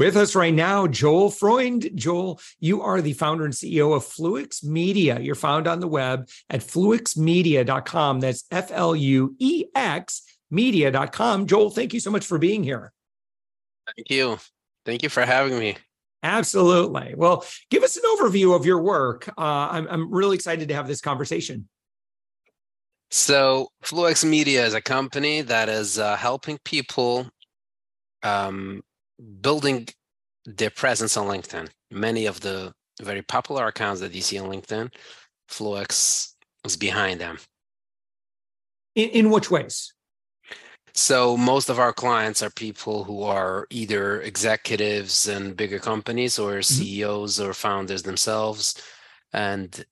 With us right now, Joel Freund. Joel, you are the founder and CEO of Fluex Media. You're found on the web at fluexmedia.com. That's F L U E X media.com. Joel, thank you so much for being here. Thank you. Thank you for having me. Absolutely. Well, give us an overview of your work. Uh, I'm, I'm really excited to have this conversation. So, Fluex Media is a company that is uh, helping people um, building their presence on LinkedIn. Many of the very popular accounts that you see on LinkedIn, Fluex is behind them. In, in which ways? So most of our clients are people who are either executives in bigger companies or mm-hmm. CEOs or founders themselves, and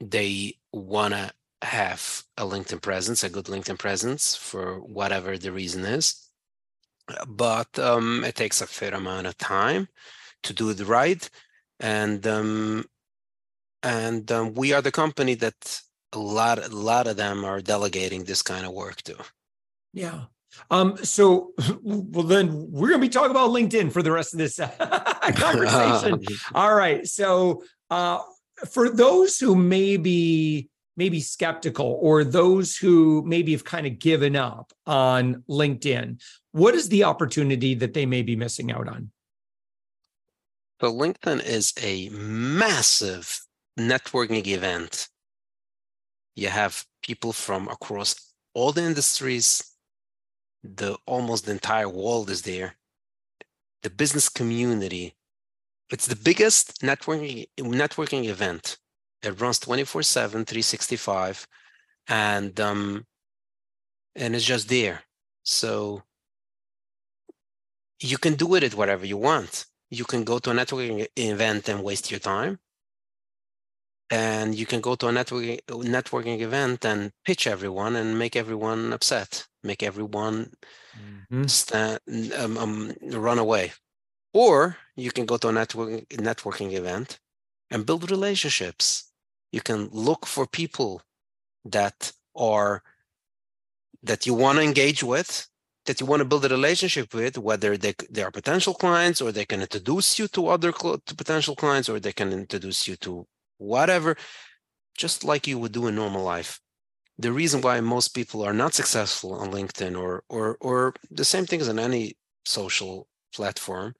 they want to have a LinkedIn presence, a good LinkedIn presence for whatever the reason is but um, it takes a fair amount of time to do it right. And um, and um, we are the company that a lot a lot of them are delegating this kind of work to. Yeah. Um so well then we're gonna be talking about linkedin for the rest of this conversation. All right. So uh for those who may be maybe skeptical or those who maybe have kind of given up on LinkedIn, what is the opportunity that they may be missing out on? So, LinkedIn is a massive networking event. You have people from across all the industries, the almost the entire world is there. The business community. It's the biggest networking networking event it runs 24 7, 365, and um, and it's just there. So you can do it at whatever you want. You can go to a networking event and waste your time. And you can go to a networking networking event and pitch everyone and make everyone upset, make everyone mm-hmm. stand, um, um, run away. Or you can go to a networking networking event and build relationships you can look for people that are that you want to engage with that you want to build a relationship with whether they, they are potential clients or they can introduce you to other cl- to potential clients or they can introduce you to whatever just like you would do in normal life. The reason why most people are not successful on linkedin or or or the same thing as on any social platform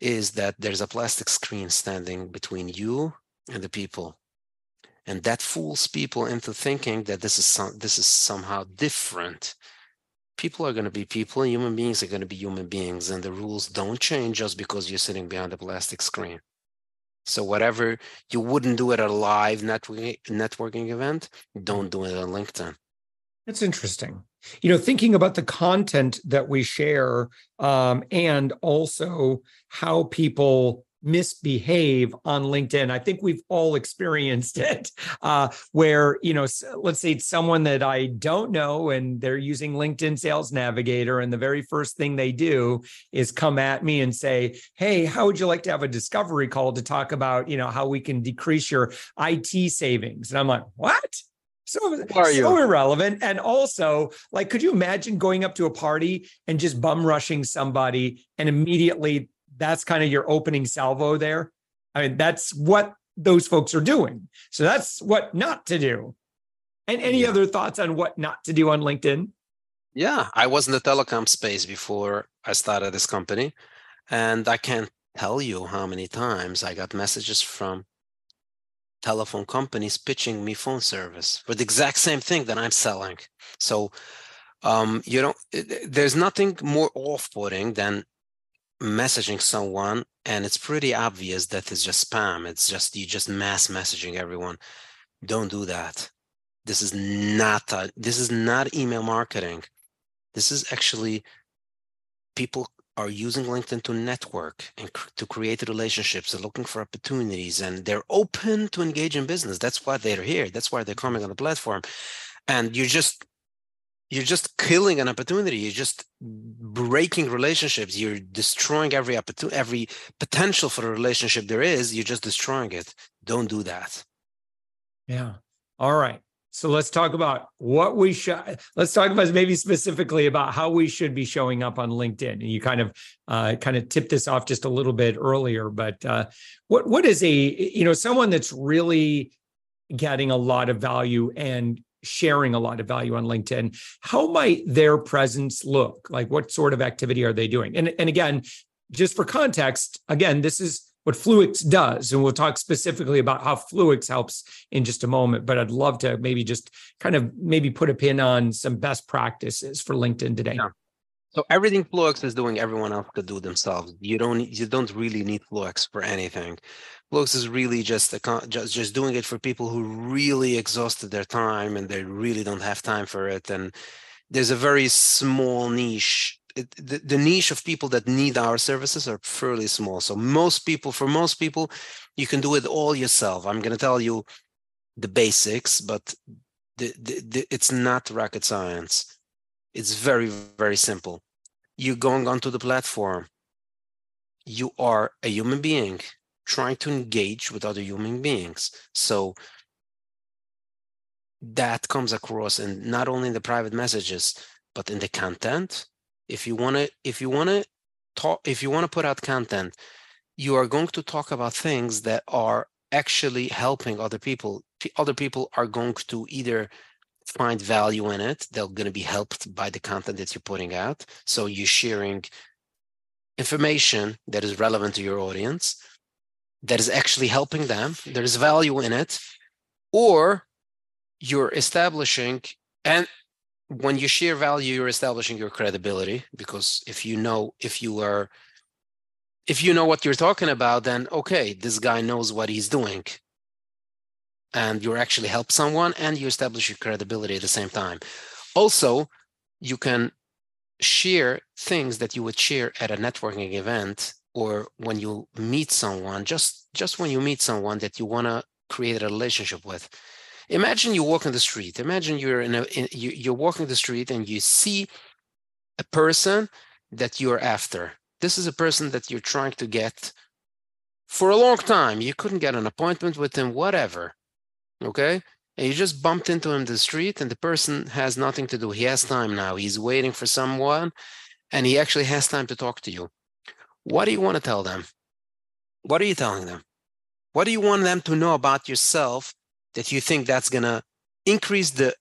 is that there's a plastic screen standing between you and the people. And that fools people into thinking that this is some, this is somehow different people are going to be people and human beings are going to be human beings and the rules don't change just because you're sitting behind a plastic screen. So whatever you wouldn't do at a live networking networking event don't do it on linkedin. That's interesting. You know thinking about the content that we share um, and also how people misbehave on LinkedIn. I think we've all experienced it, uh, where you know, let's say it's someone that I don't know, and they're using LinkedIn Sales Navigator, and the very first thing they do is come at me and say, "Hey, how would you like to have a discovery call to talk about you know how we can decrease your IT savings?" And I'm like, "What?" So, so irrelevant. And also, like, could you imagine going up to a party and just bum rushing somebody and immediately that's kind of your opening salvo there. I mean, that's what those folks are doing. So that's what not to do. And any yeah. other thoughts on what not to do on LinkedIn? Yeah, I was in the telecom space before I started this company. And I can't tell you how many times I got messages from telephone companies pitching me phone service for the exact same thing that I'm selling. So um, you know, there's nothing more off-putting than messaging someone and it's pretty obvious that it's just spam. It's just you just mass messaging everyone. Don't do that. This is not a, this is not email marketing. This is actually people are using LinkedIn to network and cr- to create relationships. They're looking for opportunities and they're open to engage in business. That's why they're here. That's why they're coming on the platform. And you're just you're just killing an opportunity. You're just breaking relationships. You're destroying every opportunity, every potential for a relationship there is. You're just destroying it. Don't do that. Yeah. All right. So let's talk about what we should. Let's talk about maybe specifically about how we should be showing up on LinkedIn. And you kind of, uh, kind of tipped this off just a little bit earlier. But uh, what what is a you know someone that's really getting a lot of value and sharing a lot of value on LinkedIn? How might their presence look? Like, what sort of activity are they doing? And and again, just for context, again, this is what Fluex does. And we'll talk specifically about how Fluex helps in just a moment. But I'd love to maybe just kind of maybe put a pin on some best practices for LinkedIn today. Yeah. So everything Fluex is doing, everyone else could do themselves. You don't you don't really need Fluex for anything. Fluex is really just a, just just doing it for people who really exhausted their time and they really don't have time for it. And there's a very small niche the, the niche of people that need our services are fairly small. So most people, for most people, you can do it all yourself. I'm going to tell you the basics, but the, the, the, it's not rocket science. It's very, very simple. You're going onto the platform. You are a human being trying to engage with other human beings. So that comes across and not only in the private messages, but in the content, if you want to if you want to talk if you want to put out content you are going to talk about things that are actually helping other people other people are going to either find value in it they're going to be helped by the content that you're putting out. So you're sharing information that is relevant to your audience that is actually helping them there is value in it or you're establishing and when you share value you're establishing your credibility because if you know if you are if you know what you're talking about then okay this guy knows what he's doing and you actually help someone and you establish your credibility at the same time also you can share things that you would share at a networking event or when you meet someone just just when you meet someone that you want to create a relationship with Imagine you walk in the street. Imagine you're in a in, you, you're walking the street and you see a person that you're after. This is a person that you're trying to get for a long time. You couldn't get an appointment with him, whatever. Okay. And you just bumped into him in the street, and the person has nothing to do. He has time now. He's waiting for someone, and he actually has time to talk to you. What do you want to tell them? What are you telling them? What do you want them to know about yourself that you think that's going to increase the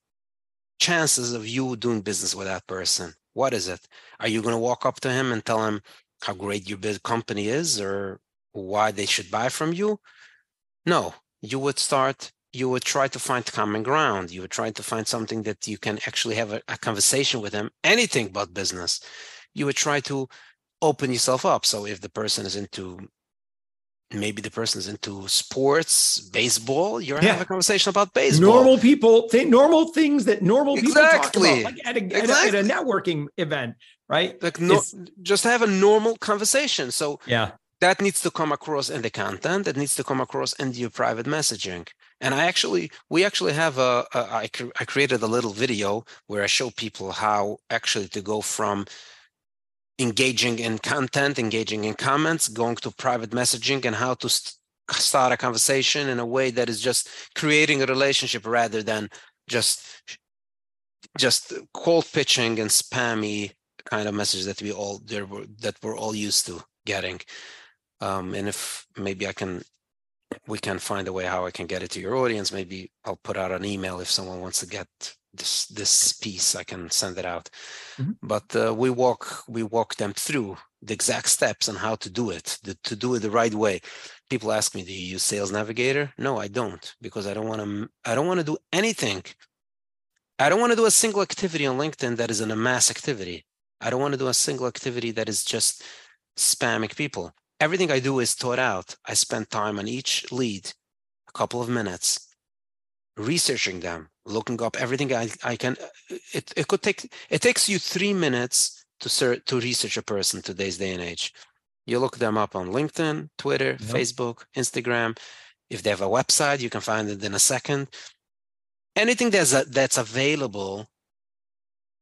chances of you doing business with that person? What is it? Are you going to walk up to him and tell him how great your big company is or why they should buy from you? No, you would start, you would try to find common ground. You would try to find something that you can actually have a, a conversation with them, anything but business. You would try to open yourself up. So if the person is into maybe the person's into sports, baseball. You're yeah. having a conversation about baseball. Normal people, th- normal things that normal people exactly. talk about, like at a, exactly. at, a, at a networking event, right? Like no, just have a normal conversation. So yeah, that needs to come across in the content. That needs to come across in your private messaging. And I actually, we actually have a, a I, cre- I created a little video where I show people how actually to go from engaging in content, engaging in comments, going to private messaging, and how to st- start a conversation in a way that is just creating a relationship rather than just just cold pitching and spammy kind of messages that we all there were that we're all used to getting. Um, and if maybe I can we can find a way how I can get it to your audience. Maybe I'll put out an email if someone wants to get this this piece i can send it out. Mm-hmm. but uh, we walk we walk them through the exact steps on how to do it the, to do it the right way. People ask me do you use sales navigator? No i don't because i don't want to i don't want to do anything. I don't want to do a single activity on linkedin that is in a mass activity. I don't want to do a single activity that is just spamming people everything i do is thought out i spend time on each lead a couple of minutes researching them looking up everything i, I can uh, it, it could take it takes you three minutes to search to research a person today's day and age you look them up on LinkedIn, Twitter, yep. Facebook, Instagram. If they have a website, you can find it in a second. Anything that's a, that's available,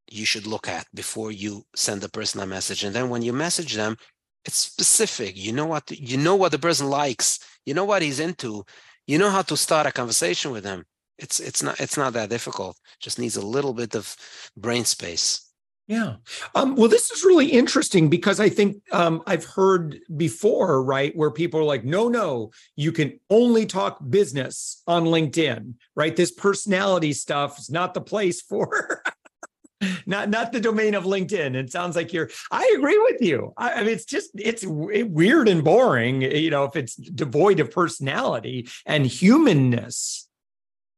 you should look at before you send the person a message. And then when you message them, it's specific. You know what you know what the person likes. You know what he's into. You know how to start a conversation with him. It's it's not it's not that difficult. Just needs a little bit of brain space. Yeah. Um, well, this is really interesting because I think um, I've heard before, right, where people are like, no, no, you can only talk business on LinkedIn, right? This personality stuff is not the place for. Not not the domain of linkedin it sounds like you're i agree with you I, I mean it's just it's weird and boring you know if it's devoid of personality and humanness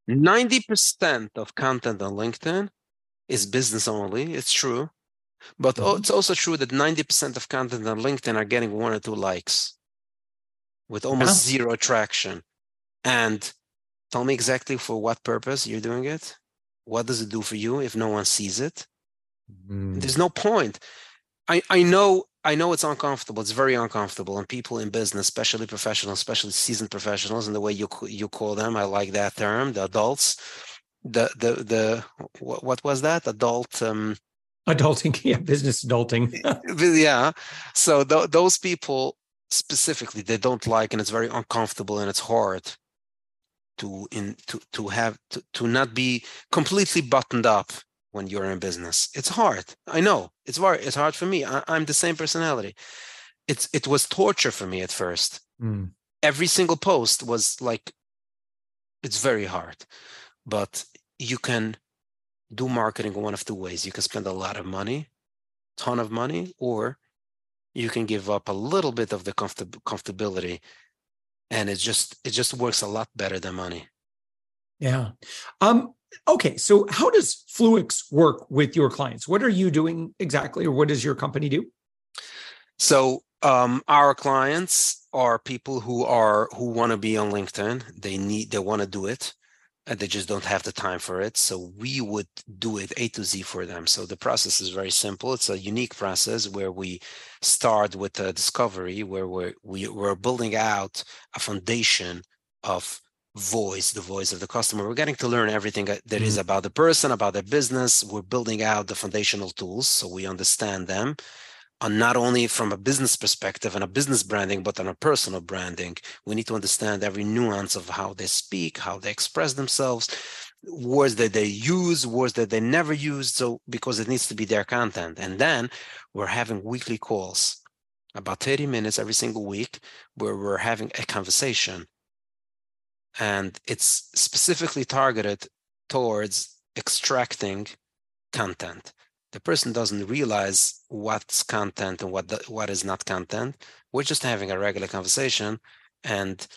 90% of content on linkedin is business only. It's true. But mm-hmm. it's also true that 90% of content on LinkedIn are getting one or two likes with almost yeah. zero traction. And tell me exactly for what purpose you're doing it. What does it do for you if no one sees it? Mm. There's no point. I, I know I know it's uncomfortable. It's very uncomfortable, and people in business, especially professionals, especially seasoned professionals, and the way you you call them, I like that term, the adults the the the what was that adult um adulting yeah business adulting yeah so th- those people specifically they don't like and it's very uncomfortable and it's hard to in to to have to, to not be completely buttoned up when you're in business. It's hard. I know. It's hard it's hard for me. I, am the same personality. It's it was torture for me at first. Mm. every single post was like it's very hard. But you can do marketing one of two ways. You can spend a lot of money, ton of money, or you can give up a little bit of the comfort- comfortability and it just it just works a lot better than money. Yeah. Um okay, so how does Fluex work with your clients? What are you doing exactly or what does your company do? So um, our clients are people who are who want to be on LinkedIn. They need they want to do it and they just don't have the time for it. So we would do it A to Z for them. So the process is very simple. It's a unique process where we start with a discovery, where we're we, we're building out a foundation of voice, the voice of the customer. We're getting to learn everything that mm-hmm. is about the person, about their business. We're building out the foundational tools so we understand them on not only from a business perspective and a business branding, but on a personal branding. We need to understand every nuance of how they speak, how they express themselves, words that they use, words that they never use. So because it needs to be their content. And then we're having weekly calls, about 30 minutes every single week, where we're having a conversation. And it's specifically targeted towards extracting content the person doesn't realize what's content and what the, what is not content. We're just having a regular conversation, and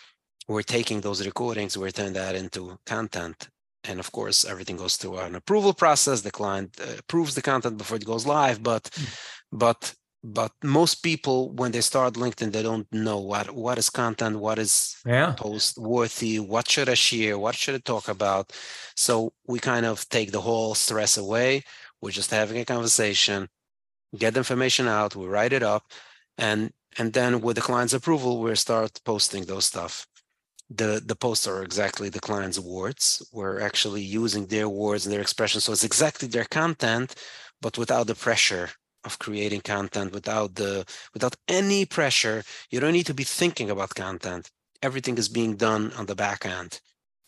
we're taking those recordings, we're turning that into content. And of course, everything goes through an approval process. The client uh, approves the content before it goes live. But, mm. but, but most people, when they start LinkedIn, they don't know what what is content, what is yeah. post worthy, what should I share, what should I talk about. So we kind of take the whole stress away we're just having a conversation, get the information out, we write it up, and and then with the client's approval, we start posting those stuff. The the posts are exactly the client's words. We're actually using their words and their expressions. So it's exactly their content, but without the pressure of creating content, without the without any pressure. You don't need to be thinking about content. Everything is being done on the back end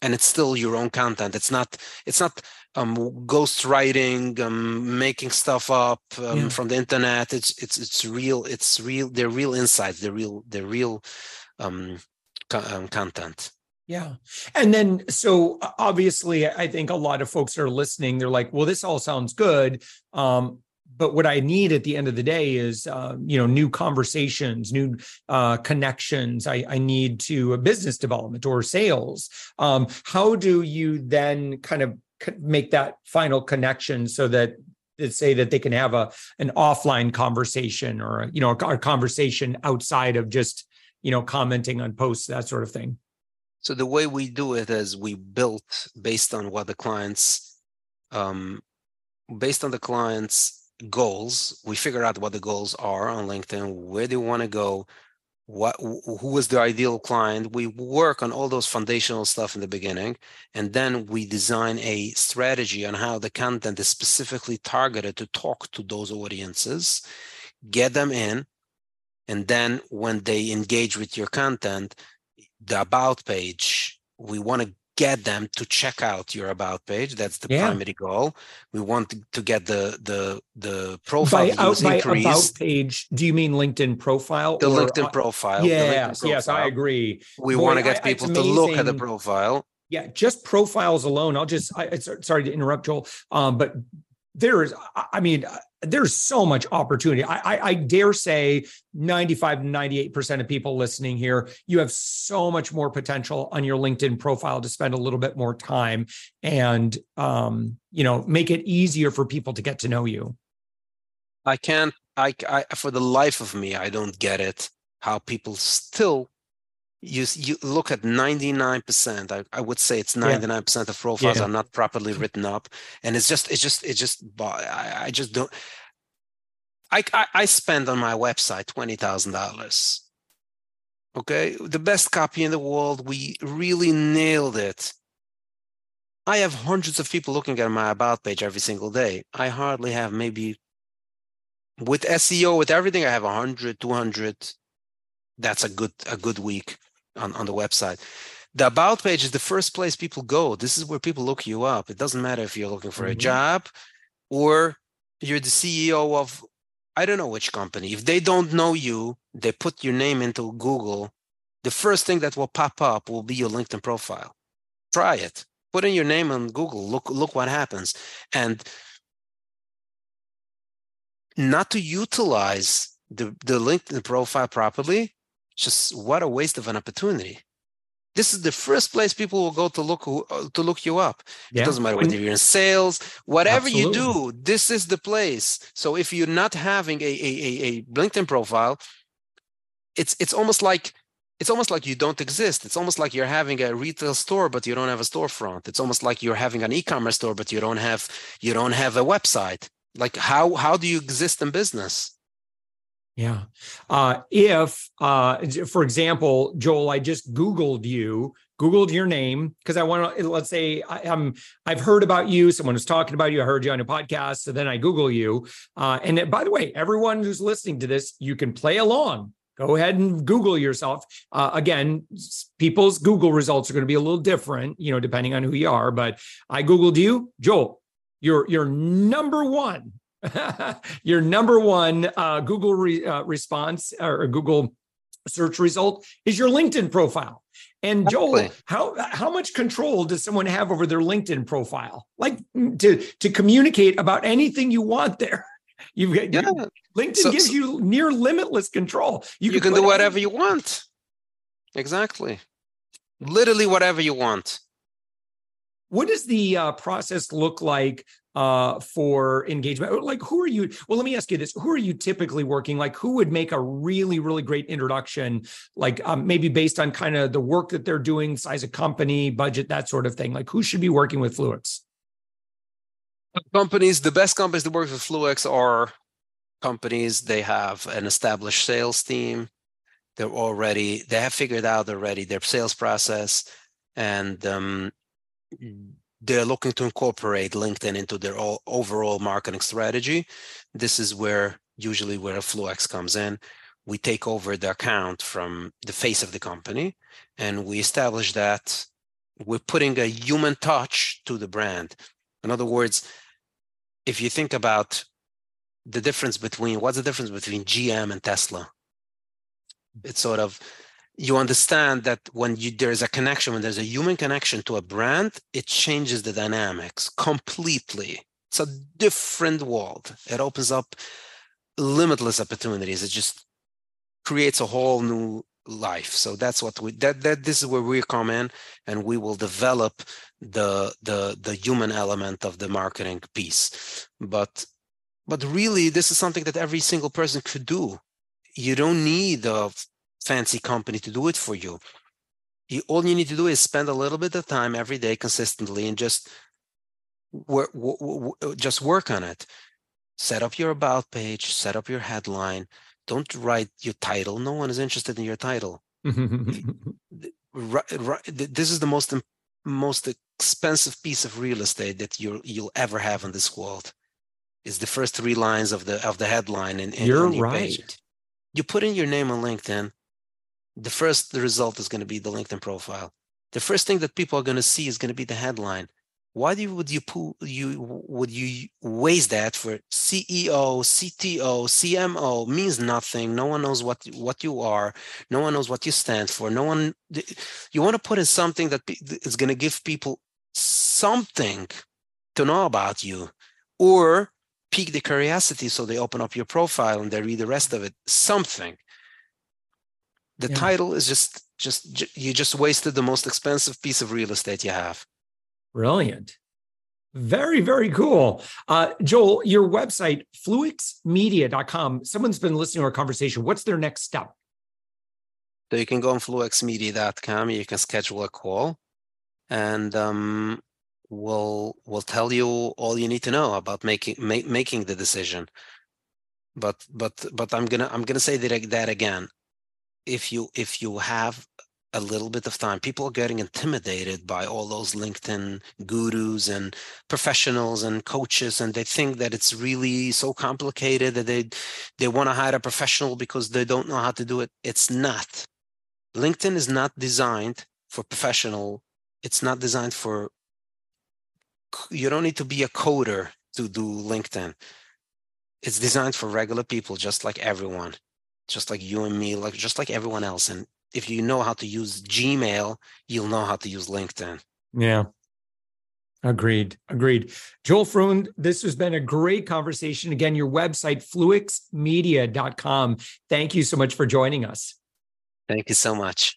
and it's still your own content it's not it's not um ghost writing um making stuff up um, yeah. from the internet it's it's it's real it's real they're real insights they're real they're real um, co- um content yeah. And then, so obviously, I think a lot of folks are listening. They're like, well, this all sounds good. Um, but what I need at the end of the day is, uh, you know, new conversations, new uh, connections. I, I need to uh, business development or sales. Um, how do you then kind of make that final connection so that say that they can have a an offline conversation or you know a, conversation outside of just you know commenting on posts that sort of thing. So the way we do it is we built based on what the clients um, based on the clients goals we figure out what the goals are on linkedin where they want to go what who is the ideal client. We work on all those foundational stuff in the beginning and then we design a strategy on how the content is specifically targeted to talk to those audiences get them in and then when they engage with your content the about page we want to get them to check out your about page. That's the yeah. primary goal. We want to get the the the profile by, out, by about page. Do you mean LinkedIn profile? The or, LinkedIn profile. Yes, LinkedIn yes, I agree. We want to get I, people to look at the profile. Yeah, just profiles alone. I'll just. I, sorry to interrupt, Joel. Um, but there is. I mean, there's so much opportunity. I, I, I, dare say 95, 98% of people listening here, you have so much more potential on your LinkedIn profile to spend a little bit more time and, um, you know, make it easier for people to get to know you. I can't, I, I, for the life of me, I don't get it how people still you you look at 99% I, I would say it's 99% yeah. of profiles yeah. are not properly written up and it's just it's just it's just I, I just don't I, I, I spend on my website $20,000 okay? The best copy in the world we really nailed it. I have hundreds of people looking at my about page every single day. I hardly have maybe with SEO with everything I have 100 200 that's a good a good week on, on the website. The about page is the first place people go. This is where people look you up. It doesn't matter if you're looking for mm-hmm. a job or you're the CEO of I don't know which company. If they don't know you, they put your name into Google. The first thing that will pop up will be your LinkedIn profile. Try it. Put in your name on Google. Look look what happens. And not to utilize the, the LinkedIn profile properly just what a waste of an opportunity. This is the first place people will go to look uh, to look you up. Yeah. It doesn't matter whether you're in sales, whatever Absolutely. you do, this is the place. So if you're not having a, a, a, a LinkedIn profile, it's it's almost like it's almost like you don't exist. It's almost like you're having a retail store, but you don't have a storefront. It's almost like you're having an e-commerce store, but you don't have you don't have a website. Like how how do you exist in business? Yeah. Uh, if, uh, for example, Joel, I just Googled you, Googled your name because I want to, let's say I, am I've heard about you. Someone was talking about you. I heard you on a podcast. So then I Google you. Uh, and by the way, everyone who's listening to this, you can play along. Go ahead and Google yourself. Uh, again, people's Google results are going to be a little different, you know, depending on who you are. But I Googled you, Joel. You're you're number one your number one uh, Google re, uh, response or Google search result is your LinkedIn profile. And Joel, how how much control does someone have over their LinkedIn profile? Like mm, to to communicate about anything you want there. You've got yeah. LinkedIn so, gives so, you near limitless control. You, you can, can do whatever you want. Exactly. Literally whatever you want. What does the uh, process look like uh, for engagement? Like, who are you? Well, let me ask you this: Who are you typically working? Like, who would make a really, really great introduction? Like, um, maybe based on kind of the work that they're doing, size of company, budget, that sort of thing. Like, who should be working with Fluex? Companies, the best companies that work with Fluex are companies. They have an established sales team. They're already they have figured out already their sales process, and um, they're looking to incorporate LinkedIn into their overall marketing strategy. This is where usually where a Fluex comes in. We take over the account from the face of the company and we establish that we're putting a human touch to the brand. In other words, if you think about the difference between what's the difference between GM and Tesla? It's sort of you understand that when you, there's a connection, when there's a human connection to a brand, it changes the dynamics completely. It's a different world. It opens up limitless opportunities. It just creates a whole new life. So that's what we that that this is where we come in and we will develop the the the human element of the marketing piece. But but really this is something that every single person could do. You don't need a fancy company to do it for you. you all you need to do is spend a little bit of time every day consistently and just work, just work on it. Set up your about page, set up your headline, don't write your title. No one is interested in your title. this is the most most expensive piece of real estate that you'll you'll ever have in this world. Is the first three lines of the of the headline in, in You're your right. Page. You put in your name on LinkedIn. The first the result is going to be the LinkedIn profile. The first thing that people are going to see is going to be the headline why do you, would you pull you would you waste that for CEO, CTO, CMO means nothing. No one knows what what you are. No one knows what you stand for. No one. You want to put in something that is going to give people something to know about you, or pique the curiosity so they open up your profile and they read the rest of it. Something. The yeah. title is just just you just wasted the most expensive piece of real estate you have. Brilliant. Very, very cool. Uh, Joel, your website, fluexmedia.com, someone's been listening to our conversation. What's their next step? So you can go on fluexmedia.com, you can schedule a call, and um, we'll we'll tell you all you need to know about making ma- making the decision. But but but I'm gonna I'm gonna say that that again. If you if you have a little bit of time. People are getting intimidated by all those LinkedIn gurus and professionals and coaches, and they think that it's really so complicated that they they want to hire a professional because they don't know how to do it. It's not. LinkedIn is not designed for professional. It's not designed for. You don't need to be a coder to do LinkedIn. It's designed for regular people, just like everyone, just like you and me, like just like everyone else. And if you know how to use Gmail, you'll know how to use LinkedIn. Yeah. Agreed. Agreed. Joel Freund, this has been a great conversation. Again, your website, fluexmedia.com. Thank you so much for joining us. Thank you so much.